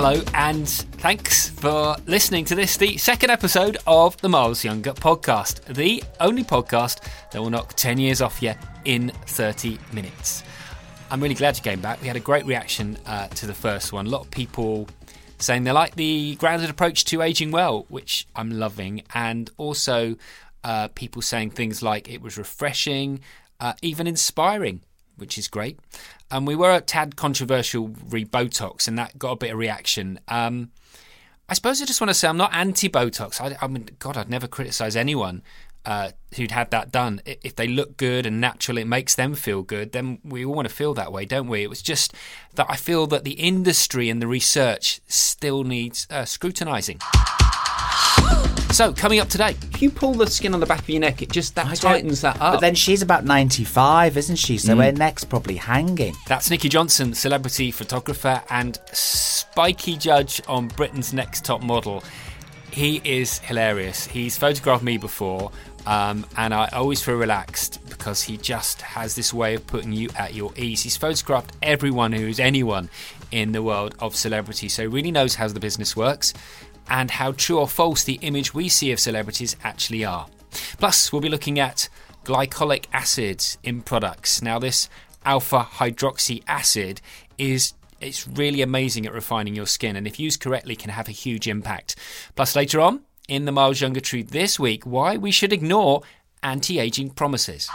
Hello, and thanks for listening to this, the second episode of the Miles Younger podcast, the only podcast that will knock 10 years off you in 30 minutes. I'm really glad you came back. We had a great reaction uh, to the first one. A lot of people saying they like the grounded approach to aging well, which I'm loving, and also uh, people saying things like it was refreshing, uh, even inspiring, which is great. And we were a tad controversial re Botox, and that got a bit of reaction. Um, I suppose I just want to say I'm not anti Botox. I, I, mean, God, I'd never criticize anyone uh, who'd had that done. If they look good and natural, it makes them feel good, then we all want to feel that way, don't we? It was just that I feel that the industry and the research still needs uh, scrutinizing. So, coming up today, if you pull the skin on the back of your neck, it just that tightens that up. But then she's about 95, isn't she? So her neck's probably hanging. That's Nicky Johnston, celebrity photographer and spiky judge on Britain's Next Top Model. He is hilarious. He's photographed me before, um, and I always feel relaxed because he just has this way of putting you at your ease. He's photographed everyone who's anyone in the world of celebrity, so he really knows how the business works and how true or false the image we see of celebrities actually are. Plus, we'll be looking at glycolic acids in products. Now, this alpha hydroxy acid is it's really amazing at refining your skin, and if used correctly, can have a huge impact. Plus, later on in the Miles Younger Truth this week, why we should ignore anti-aging promises.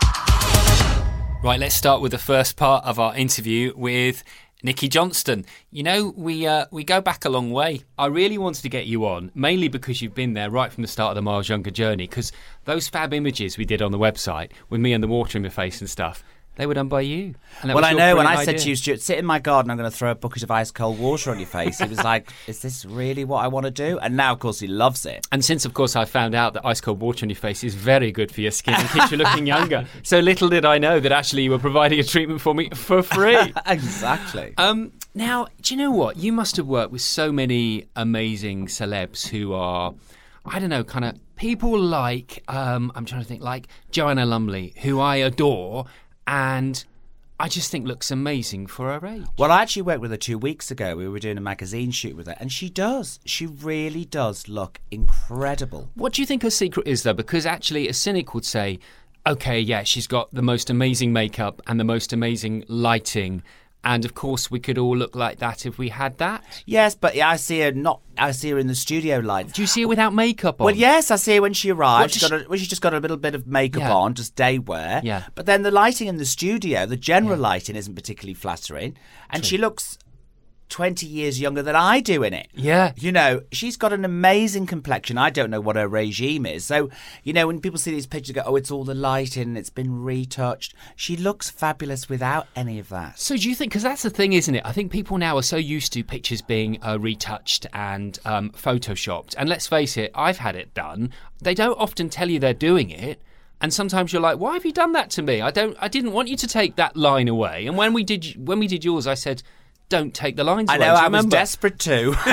Right, let's start with the first part of our interview with Nicky Johnston. You know, we uh, we go back a long way. I really wanted to get you on, mainly because you've been there right from the start of the Miles Younger journey. Because those fab images we did on the website with me and the water in my face and stuff, they were done by you. Well, I know when I said to you, Stuart, sit in my garden, I'm going to throw a bucket of ice cold water on your face. He was like, is this really what I want to do? And now, of course, he loves it. And since, of course, I found out that ice cold water on your face is very good for your skin and keeps you looking younger. So little did I know that actually you were providing a treatment for me for free. exactly. Um, now, do you know what? You must have worked with so many amazing celebs who are, I don't know, kind of people like, um, I'm trying to think, like Joanna Lumley, who I adore and I just think looks amazing for her age. Well, I actually worked with her two weeks ago. We were doing a magazine shoot with her, and she does. She really does look incredible. What do you think her secret is, though? Because actually, a cynic would say, okay, yeah, she's got the most amazing makeup and the most amazing lighting and of course, we could all look like that if we had that. Yes, but I see her not. I see her in the studio light. Do you see her without makeup on? Well, yes, I see her when she arrives. She's, got a, well, she's just got a little bit of makeup yeah. on, just day wear. Yeah. But then the lighting in the studio, the general yeah. lighting, isn't particularly flattering, and True. she looks 20 years younger than I do in it. Yeah. You know, she's got an amazing complexion. I don't know what her regime is. So, you know, when people see these pictures, go, oh, it's all the lighting, it's been retouched. She looks fabulous without any of that. So, do you think, because that's the thing, isn't it? I think people now are so used to pictures being uh, retouched and um, photoshopped. And let's face it, I've had it done. They don't often tell you they're doing it and sometimes you're like why have you done that to me i don't i didn't want you to take that line away and when we did when we did yours i said don't take the lines I away. know, I remember? was desperate too.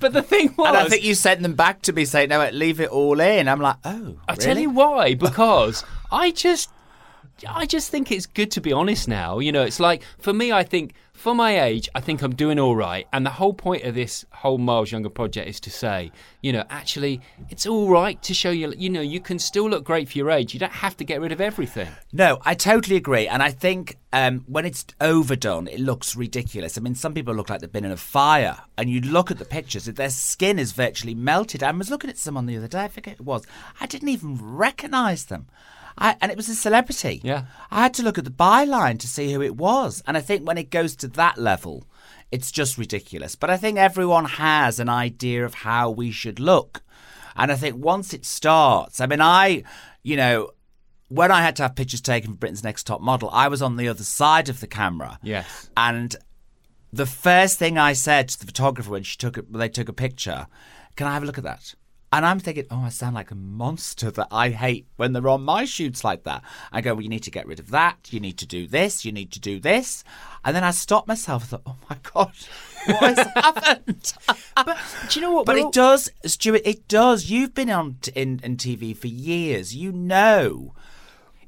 but the thing was. And I think you sent them back to me saying, no, leave it all in. I'm like, oh. I really? tell you why. Because I just. I just think it's good to be honest now. You know, it's like, for me, I think for my age, I think I'm doing all right. And the whole point of this whole Miles Younger project is to say, you know, actually, it's all right to show you, you know, you can still look great for your age. You don't have to get rid of everything. No, I totally agree. And I think um, when it's overdone, it looks ridiculous. I mean, some people look like they've been in a fire. And you look at the pictures, their skin is virtually melted. I was looking at someone the other day, I forget it was. I didn't even recognize them. I, and it was a celebrity. Yeah. I had to look at the byline to see who it was. And I think when it goes to that level, it's just ridiculous. But I think everyone has an idea of how we should look. And I think once it starts, I mean, I, you know, when I had to have pictures taken for Britain's Next Top Model, I was on the other side of the camera. Yes. And the first thing I said to the photographer when she took it, when they took a picture, can I have a look at that? And I'm thinking, oh, I sound like a monster that I hate when they're on my shoots like that. I go, well, you need to get rid of that. You need to do this. You need to do this. And then I stopped myself. I thought, oh my God, what has happened? But do you know what? But We're it all- does, Stuart. It does. You've been on t- in, in TV for years. You know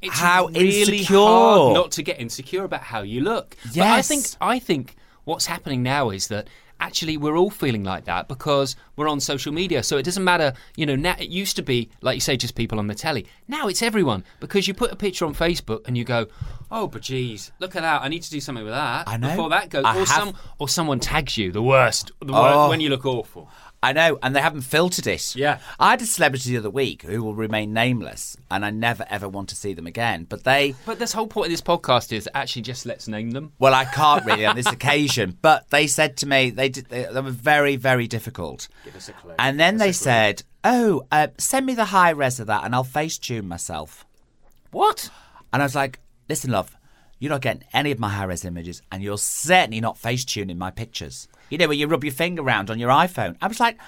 It's how really insecure. hard not to get insecure about how you look. But I think I think what's happening now is that actually we're all feeling like that because we're on social media. So it doesn't matter, you know, now it used to be like you say just people on the telly. Now it's everyone because you put a picture on Facebook and you go, "Oh, but geez, look at that. I need to do something with that." I know. Before that goes I or have- some or someone tags you, the worst, the Oh. worst when you look awful. I know, and they haven't filtered it. Yeah. I had a celebrity the other week who will remain nameless, and I never ever want to see them again. But they, But this whole point of this podcast is actually just let's name them. well, I can't really on this occasion. But they said to me they did, they, they were very very difficult. Give us a clue. And then they said, "Oh, uh, send me the high res of that, and I'll face tune myself." What? And I was like, "Listen, love." You're not getting any of my high res images, and you're certainly not face tuning my pictures. You know, when you rub your finger around on your iPhone. I was like,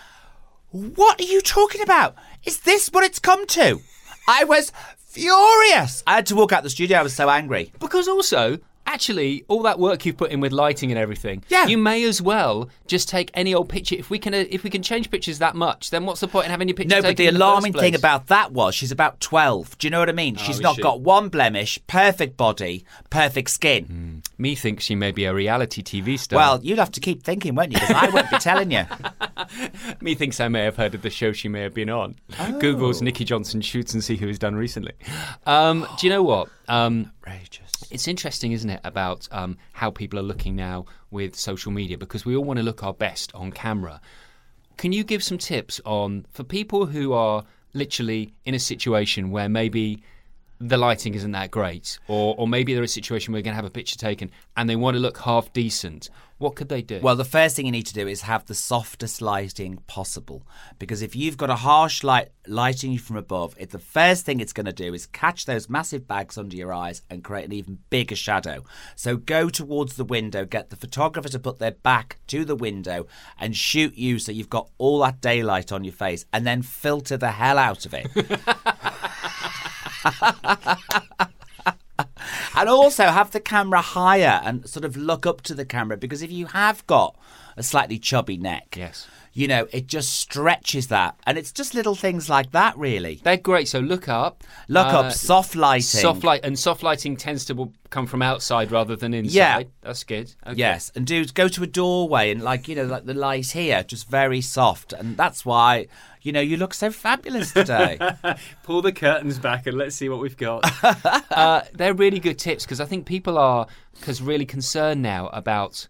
what are you talking about? Is this what it's come to? I was furious. I had to walk out the studio. I was so angry. Because also, actually, all that work you've put in with lighting and everything, Yeah. you may as well just take any old picture. If we can, uh, if we can change pictures that much, then what's the point in having your picture No, but the in the alarming thing about that was she's about 12. Do you know what I mean? she's not she? got one blemish, perfect body, perfect skin. me thinks she may be a reality TV star. Well, you'd have to keep thinking, won't you? Because I won't be telling you. me thinks I may have heard of the show she may have been on. Oh. Google's Nicky Johnston shoots and see who has done recently. Um, do you know what? Um, Outrageous. It's interesting, isn't it, about um, how people are looking now with social media because we all want to look our best on camera. Can you give some tips on for people who are literally in a situation where maybe the lighting isn't that great, or or maybe they're a situation where they're going to have a picture taken and they want to look half decent? What could they do? Well, the first thing you need to do is have the softest lighting possible. Because if you've got a harsh light lighting you from above, it, the first thing it's going to do is catch those massive bags under your eyes and create an even bigger shadow. So go towards the window, get the photographer to put their back to the window and shoot you so you've got all that daylight on your face and then filter the hell out of it. and also have the camera higher and sort of look up to the camera because if you have got a slightly chubby neck, Yes. You know, it just stretches that. And it's just little things like that, really. they're great. So look up. Look Uh, up soft lighting. Soft light and soft lighting tends to come from outside rather than inside. Yeah. that's good. Okay. Yes, and do go to a doorway and like you know, like the light here, just very soft, and that's why you know you look so fabulous today. Pull the curtains back and let's see what we've got. uh, they're really good tips because I think people are because really concerned now about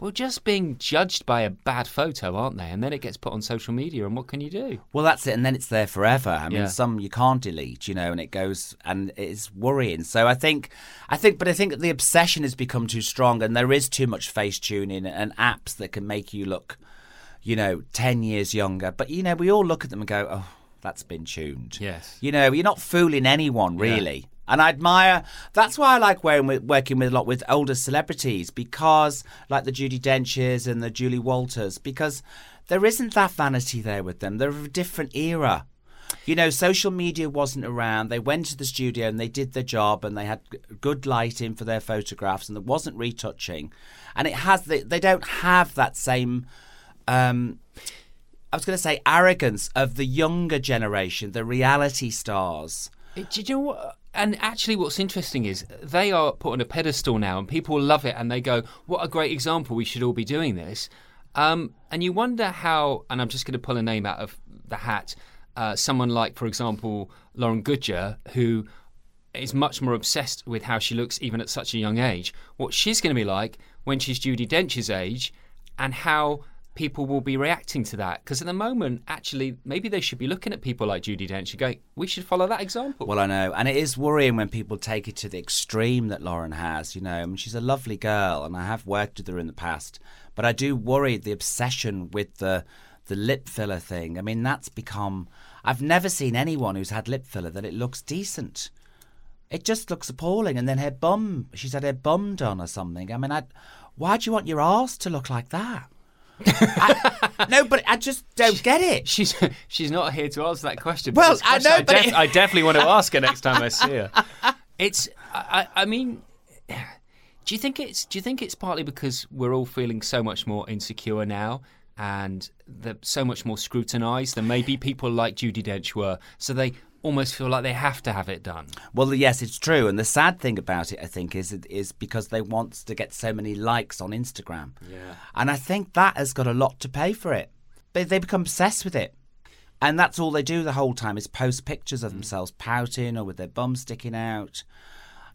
well just being judged by a bad photo, aren't they? And then it gets put on social media, and what can you do? Well, that's it, and then it's there forever. I mean, Yeah. some you can't delete, you know, and it goes and it's worrying. So I think, I think, but I think the obsession has become too strong, and there is too much face tuning and apps that can make you look, you know, ten years younger. But you know, we all look at them and go, "Oh, that's been tuned." Yes. You know, you're not fooling anyone really. And I admire. That's why I like working with a lot with older celebrities because, like the Judi Denchers and the Julie Walters, because there isn't that vanity there with them. They're of a different era. You know, social media wasn't around. They went to the studio and they did their job and they had good lighting for their photographs and there wasn't retouching. And it has. They, they don't have that same. Um, I was going to say arrogance of the younger generation, the reality stars. Do you know what? And actually, what's interesting is they are put on a pedestal now, and people love it, and they go, "What a great example! We should all be doing this." Um, and you wonder how, and I'm just going to pull a name out of the hat. Uh, someone like, for example, Lauren Goodger, who is much more obsessed with how she looks even at such a young age. What she's going to be like when she's Judi Dench's age, and how people will be reacting to that. Because at the moment, actually, maybe they should be looking at people like Judi Dench and going, we should follow that example. Well, I know. And it is worrying when people take it to the extreme that Lauren has. You know, I mean, she's a lovely girl, and I have worked with her in the past. But I do worry the obsession with the the lip filler thing. I mean, that's become. I've never seen anyone who's had lip filler that it looks decent. It just looks appalling. And then her bum, she's had her bum done or something. I mean, I, why do you want your arse to look like that? I, no, but I just don't get it. She's she's not here to answer that question. Well, This I question know, but def- it- I definitely want to ask her next time I see her. It's, I, I I mean, do you think it's do you think it's partly because we're all feeling so much more insecure now? And they're so much more scrutinised than maybe people like Judi Dench were, so they almost feel like they have to have it done. Well, yes, it's true. And the sad thing about it, I think, is is because they want to get so many likes on Instagram. Yeah. And I think that has got a lot to pay for it. They, they become obsessed with it. And that's all they do the whole time is post pictures of mm. themselves pouting or with their bum sticking out.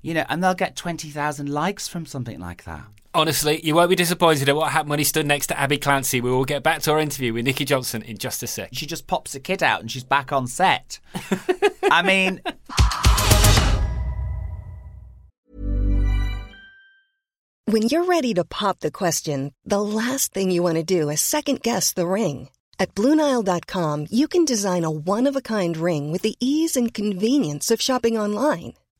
You know, and they'll get 20,000 likes from something like that. Honestly, you won't be disappointed at what happened when he stood next to Abbey Clancy. We will get back to our interview with Nicky Johnston in just a sec. She just pops a kid out and she's back on set. I mean, When you're ready to pop the question, the last thing you want to do is second guess the ring. At Bluenile.com, you can design a one of a kind ring with the ease and convenience of shopping online.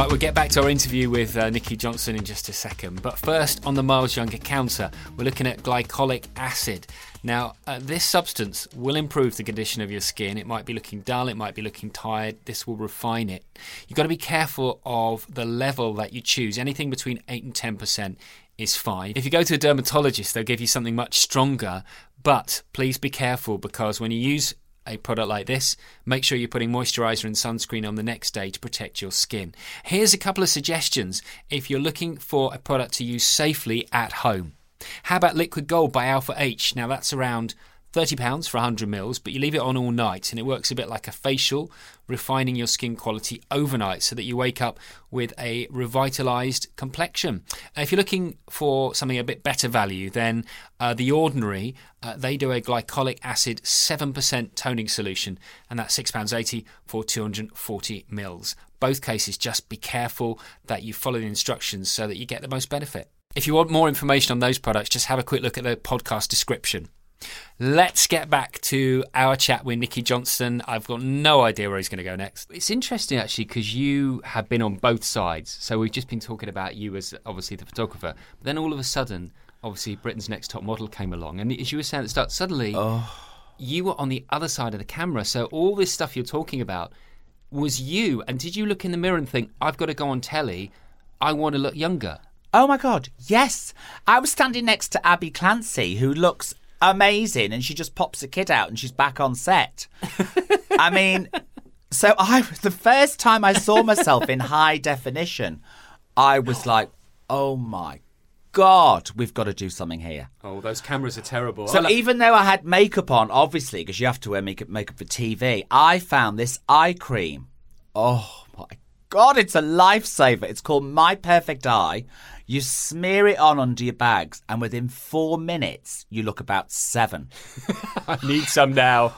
Right, we'll get back to our interview with uh, Nicky Johnston in just a second. But first, on the Miles Younger counter, we're looking at glycolic acid. Now, uh, this substance will improve the condition of your skin. It might be looking dull, it might be looking tired. This will refine it. You've got to be careful of the level that you choose. Anything between 8 and 10% is fine. If you go to a dermatologist, they'll give you something much stronger. But please be careful because when you use a product like this, make sure you're putting moisturizer and sunscreen on the next day to protect your skin. Here's a couple of suggestions if you're looking for a product to use safely at home. How about Liquid Gold by Alpha H? Now that's around £30 for 100 mils, but you leave it on all night and it works a bit like a facial, refining your skin quality overnight so that you wake up with a revitalized complexion. If you're looking for something a bit better value, then uh, The Ordinary, uh, they do a glycolic acid 7% toning solution, and that's £6.80 for 240 mils. Both cases, just be careful that you follow the instructions so that you get the most benefit. If you want more information on those products, just have a quick look at the podcast description. Let's get back to our chat with Nicky Johnston. I've got no idea where he's going to go next. It's interesting actually because you have been on both sides. So we've just been talking about you as obviously the photographer, but then all of a sudden, obviously Britain's Next Top Model came along, and as you were saying at the start, suddenly oh. you were on the other side of the camera. So all this stuff you're talking about was you. And did you look in the mirror and think, "I've got to go on telly. I want to look younger." Oh my God, yes. I was standing next to Abbey Clancy, who looks amazing, and she just pops a kid out and she's back on set. I mean, so I the first time I saw myself in high definition, I was like, oh my God, we've got to do something here. Oh, those cameras are terrible. So even though I had makeup on, obviously, because you have to wear makeup makeup for TV, I found this eye cream. Oh my God, it's a lifesaver. It's called My Perfect Eye. You smear it on under your bags, and within four minutes, you look about seven. I need some now.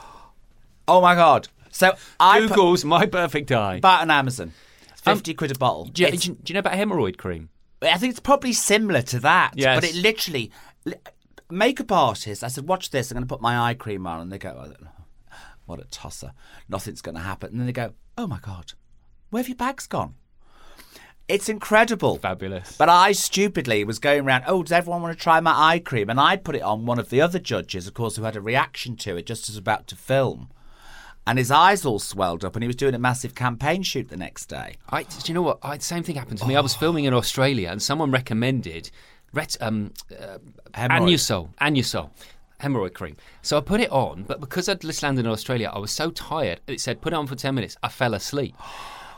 Oh my God. So I put Google's my perfect eye. about on Amazon. It's um, 50 quid a bottle. do, you, do you- do you know about hemorrhoid cream? I think it's probably similar to that. Yes. But it literally, li- makeup artists, I said, watch this, I'm going to put my eye cream on. And they go, oh, what a tosser. Nothing's going to happen. And then they go, oh my God, where have your bags gone? It's incredible. Fabulous. But I stupidly was going around, oh, does everyone want to try my eye cream? And I put it on one of the other judges, of course, who had a reaction to it just as about to film. And his eyes all swelled up, and he was doing a massive campaign shoot the next day. I, do you know what? I, the same thing happened to me. I was filming in Australia, and someone recommended ret, um, uh. Anusol, Anusol, hemorrhoid cream. So I put it on, but because I'd just landed in Australia, I was so tired. It said put it on for ten minutes. I fell asleep.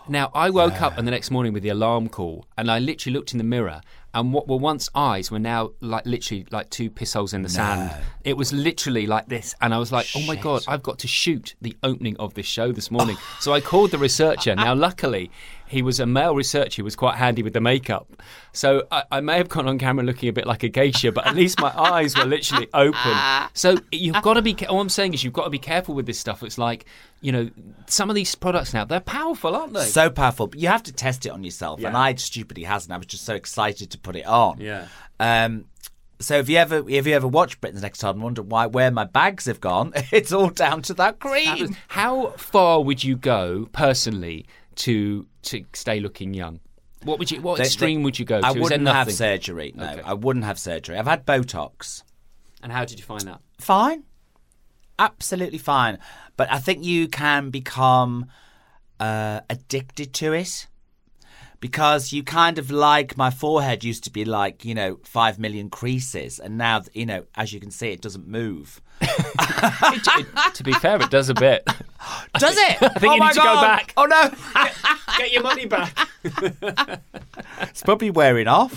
Now I woke up ah. and the next morning with the alarm call, and I literally looked in the mirror, and what were once eyes were now like literally like two piss holes in the sand. It was literally like this, and I was like, "Oh my god, I've got to shoot the opening of this show this morning." so I called the researcher. Now, luckily, he was a male researcher who was quite handy with the makeup. So I, I may have gone on camera looking a bit like a geisha, but at least my eyes were literally open. So you've got to be. All I'm saying is you've got to be careful with this stuff. It's like you know, some of these products now they're powerful, aren't they? So powerful, but you have to test it on yourself. And I stupidly hasn't. I was just so excited to put it on. Yeah. Um. So if you ever if you ever watch Britain's Next Top and wonder why where my bags have gone? It's all down to that cream. How far would you go personally to to stay looking young? What would you? What They- extreme they- would you go to? I wouldn't have surgery. No, Okay. I wouldn't have surgery. I've had Botox. And how did you find that? Fine, absolutely fine. But I think you can become uh, addicted to it because you kind of like my forehead used to be like you know five million creases, and now you know as you can see it doesn't move. It- it- to be fair, it does a bit. Does it? I think oh you my need to go back. Oh no, Get your money back. it's probably wearing off.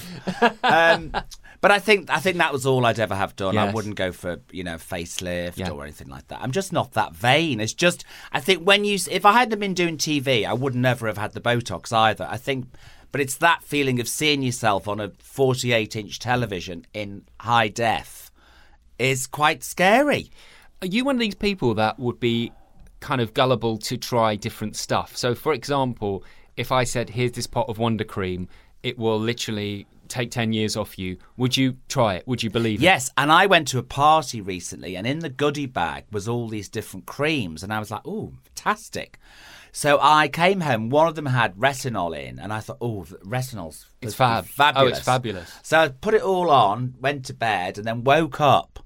Um, but I think I think that was all I'd ever have done. I wouldn't go for you know facelift Yeah. or anything like that. I'm just not that vain. It's just I think when you if I hadn't been doing TV, I would never have had the Botox either. I think. But it's that feeling of seeing yourself on a 48 inch television in high def is quite scary. Are you one of these people that would be kind of gullible to try different stuff? So, for example, if I said, "Here's this pot of Wonder Cream," it will literally take ten years off you. Would you try it? Would you believe it? Yes, and I went to a party recently, and in the goodie bag was all these different creams, and I was like, "Oh, fantastic!" So I came home. One of them had retinol in, and I thought, "Oh, retinol's It's fab. Oh, it's fabulous. So I put it all on, went to bed, and then woke up,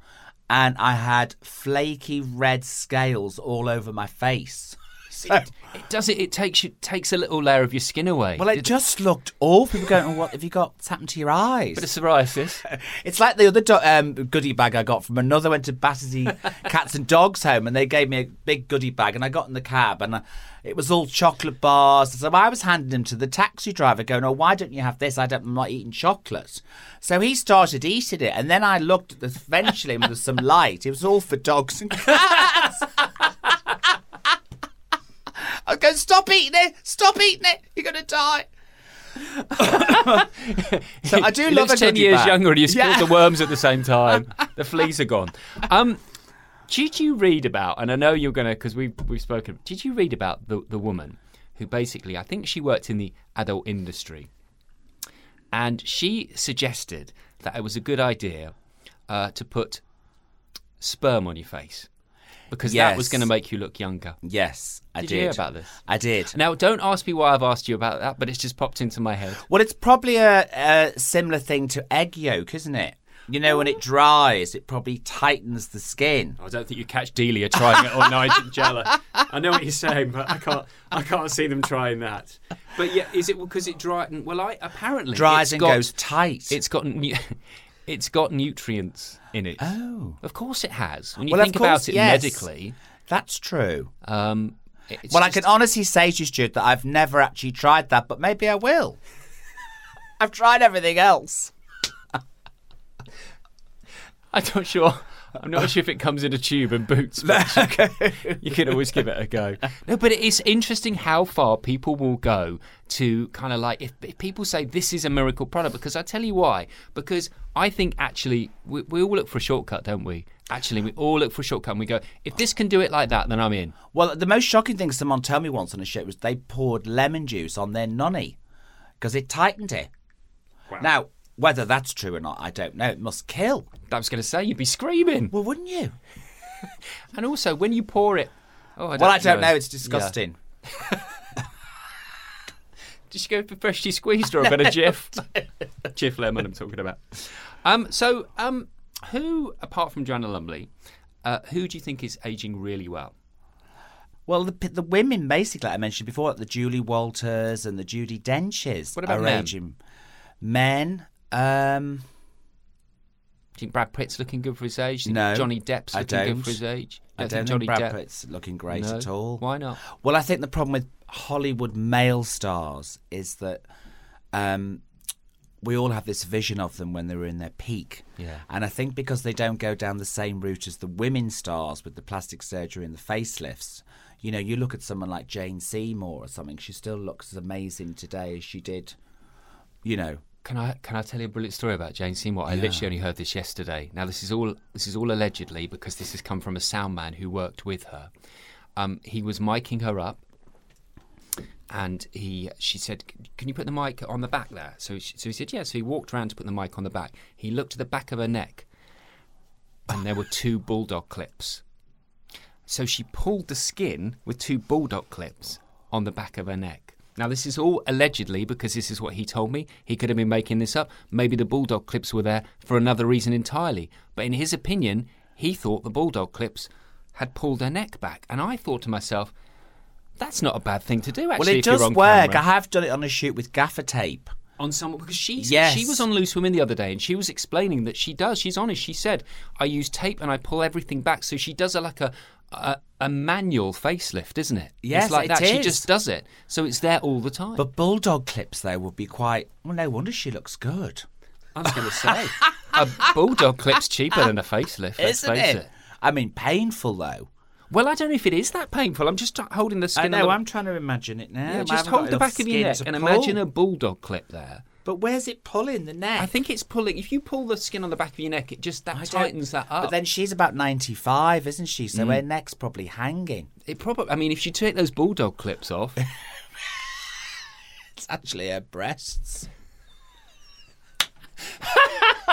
and I had flaky red scales all over my face. So, It does it. It takes you takes a little layer of your skin away. well, it Did- just looked awful. People going, oh, "What have you got? What's happened to your eyes?" bit of psoriasis. It's like the other do- um, goodie bag I got from another went to Battersea Cats and Dogs home, and they gave me a big goodie bag, and I got in the cab, and uh, it was all chocolate bars. So I was handing them to the taxi driver, going, "Oh, why don't you have this? I don't, I'm not eating chocolate." So he started eating it, and then I looked at this eventually, and there was some light. It was all for dogs and cats. I was going, "Stop eating it! Stop eating it! You're gonna die." so I do He love looks a ten years bag. younger, and you spilled Yeah. the worms at the same time. the fleas are gone. Um, did you read about? And I know you're gonna because we've we've spoken. Did you read about the the woman who basically I think she worked in the adult industry, and she suggested that it was a good idea uh, to put sperm on your face because that was going to make you look younger. Yes, I Did did. you hear about this? I did. Now, don't ask me why I've asked you about that, but it's just popped into my head. Well, it's probably a, a similar thing to egg yolk, isn't it? You know, when it dries, it probably tightens the skin. I don't think you catch Delia trying it on Nigella. I know what you're saying, but I can't. I can't see them trying that. But yeah, is it because it dries? Well, I apparently Dries and got, goes tight. It's got it's got nutrients in it. Oh, of course it has. When you well, think course, about it yes. medically, that's true. Um, well, just... I can honestly say to you, Stuart, that I've never actually tried that, but maybe I will. I've tried everything else. I'm not sure I'm not sure if it comes in a tube and boots. But you can always give it a go. No, but it is interesting how far people will go to kind of like if, if people say this is a miracle product. Because I tell you why. Because I think actually we, we all look for a shortcut, don't we? Actually, we all look for a shortcut and we go, if this can do it like that, then I'm in. Well, the most shocking thing someone told me once on a show was they poured lemon juice on their nonny because it tightened it. Now, whether that's true or not, I don't know. It must kill. I was going to say you'd be screaming. Well, wouldn't you? And also when you pour it. Oh, I Well, I don't know. It's disgusting. Did you go for freshly squeezed or a bit of Jif? Jif lemon, I'm talking about. Um, so, um, who, apart from Joanna Lumley, uh, who do you think is aging really well? Well, the the women basically like I mentioned before, like the Julie Walters and the Judi Denches. What about are men? aging. Men, um, Do you think Brad Pitt's looking good for his age? Do you No, think Johnny Depp's I looking don't. good for his age? I don't think think Brad Depp- Pitt's looking great No. at all. Why not? Well, I think the problem with Hollywood male stars is that um, we all have this vision of them when they're in their peak. Yeah. And I think because they don't go down the same route as the women stars with the plastic surgery and the facelifts, you know, you look at someone like Jane Seymour or something, she still looks as amazing today as she did, you know. Can I can I tell you a brilliant story about Jane Seymour? I literally only heard this yesterday. Now this is all this is all allegedly because this has come from a sound man who worked with her. Um, he was miking her up, and he she said, "Can you put the mic on the back there?" So she, so he said, "Yeah." So he walked around to put the mic on the back. He looked at the back of her neck, and there were two bulldog clips. So she pulled the skin with two bulldog clips on the back of her neck. Now, this is all allegedly because this is what he told me. He could have been making this up. Maybe the bulldog clips were there for another reason entirely. But in his opinion, he thought the bulldog clips had pulled her neck back. And I thought to myself, that's not a bad thing to do, actually. well, it does work. camera. I have done it on a shoot with gaffer tape. on someone because she Yes. she was on Loose Women the other day and she was explaining that she does. She's honest. She said I use tape and I pull everything back. So she does a like a a, a manual facelift, isn't it? Yes, it's like it that. She just does it, so it's there all the time. But bulldog clips, though, would be quite. Well, no wonder she looks good. I was going to say a bulldog clip's cheaper than a facelift. Let's Isn't face it? I mean, painful, though. Well, I don't know if it is that painful. I'm just holding the skin. I know, the- I'm trying to imagine it now. Yeah, just hold the back of your neck and pull. imagine a bulldog clip there. But where's it pulling the neck? I think it's pulling. If you pull the skin on the back of your neck, it just that I tightens that up. But then she's about 95, isn't she? Mm. So her neck's probably hanging. it probably. I mean, if you take those bulldog clips off, It's actually her breasts.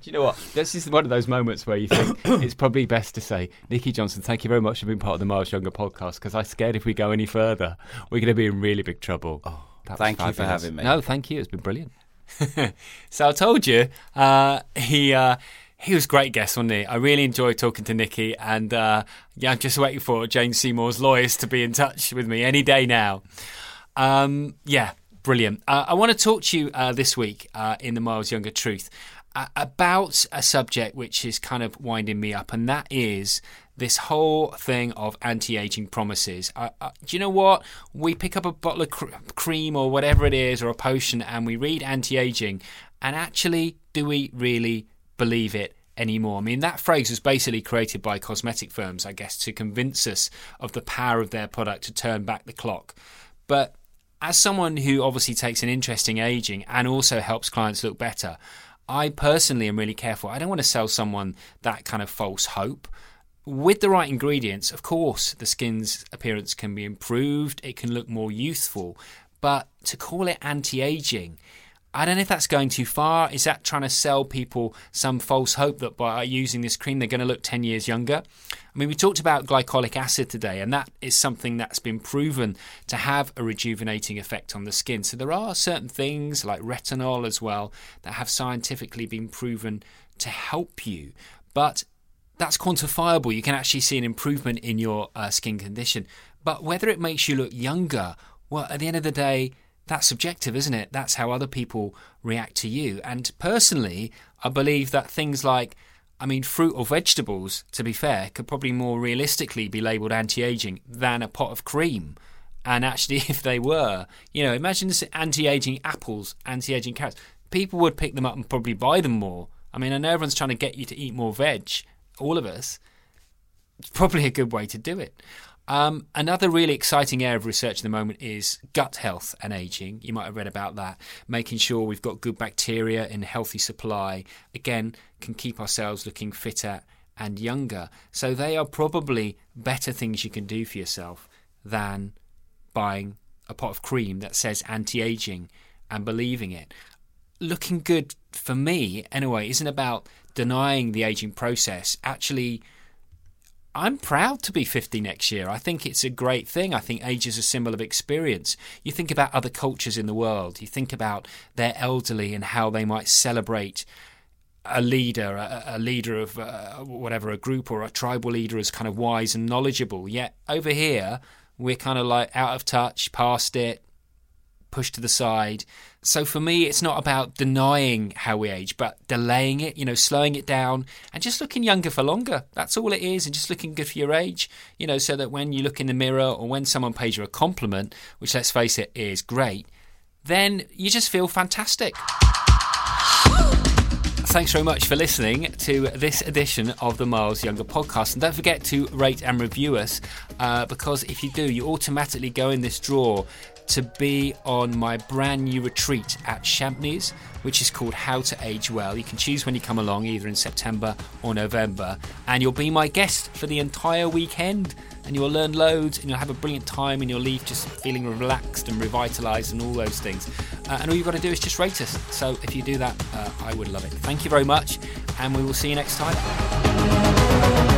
Do you know what? This is one of those moments where you think it's probably best to say, Nicky Johnston, thank you very much for being part of the Miles Younger podcast because I'm scared if we go any further, we're going to be in really big trouble. Oh, thank you for having me. No, thank you. It's been brilliant. so I told you, uh, he. Uh, he was a great guest, wasn't he? I really enjoyed talking to Nicky, and uh, yeah, I'm just waiting for Jane Seymour's lawyers to be in touch with me any day now. Um, yeah, brilliant. Uh, I want to talk to you uh, this week uh, in the Miles Younger Truth about a subject which is kind of winding me up, and that is this whole thing of anti-aging promises. Uh, uh, do you know what? We pick up a bottle of cr- cream or whatever it is, or a potion, and we read anti-aging, and actually, do we really believe it anymore. I mean, that phrase was basically created by cosmetic firms, I guess, to convince us of the power of their product to turn back the clock. But as someone who obviously takes an interest in aging and also helps clients look better, I personally am really careful. I don't want to sell someone that kind of false hope. With the right ingredients, of course, the skin's appearance can be improved, it can look more youthful, but to call it anti aging, I don't know if that's going too far. Is that trying to sell people some false hope that by using this cream they're going to look 10 years younger? I mean, we talked about glycolic acid today, and that is something that's been proven to have a rejuvenating effect on the skin. So there are certain things like retinol as well that have scientifically been proven to help you. But that's quantifiable. You can actually see an improvement in your uh, skin condition. But whether it makes you look younger, well, at the end of the day, that's subjective, isn't it? That's how other people react to you. And personally, I believe that things like, I mean, fruit or vegetables, to be fair, could probably more realistically be labelled anti aging than a pot of cream. And actually, if they were, you know, imagine this anti aging apples, anti aging carrots. People would pick them up and probably buy them more. I mean, I know everyone's trying to get you to eat more veg, all of us. It's probably a good way to do it. Um, another really exciting area of research at the moment is gut health and aging. You might have read about that. Making sure we've got good bacteria in healthy supply, again, can keep ourselves looking fitter and younger. So they are probably better things you can do for yourself than buying a pot of cream that says anti aging and believing it. Looking good for me, anyway, isn't about denying the aging process. Actually, I'm proud to be 50 next year. I think it's a great thing. I think age is a symbol of experience. You think about other cultures in the world, you think about their elderly and how they might celebrate a leader, a, a leader of uh, whatever, a group or a tribal leader as kind of wise and knowledgeable. Yet over here, we're kind of like out of touch, past it, pushed to the side. So for me, it's not about denying how we age, but delaying it, you know, slowing it down and just looking younger for longer. That's all it is, and just looking good for your age, you know, so that when you look in the mirror or when someone pays you a compliment, which let's face it is great, then you just feel fantastic. Thanks very much for listening to this edition of the Miles Younger podcast. And don't forget to rate and review us uh, because if you do, you automatically go in this draw to be on my brand new retreat at Champneys, which is called How to Age Well. You can choose when you come along, either in September or November, and you'll be my guest for the entire weekend. And you'll learn loads, and you'll have a brilliant time, and you'll leave just feeling relaxed and revitalized, and all those things. Uh, and all you've got to do is just rate us. So if you do that, uh, I would love it. Thank you very much, and we will see you next time.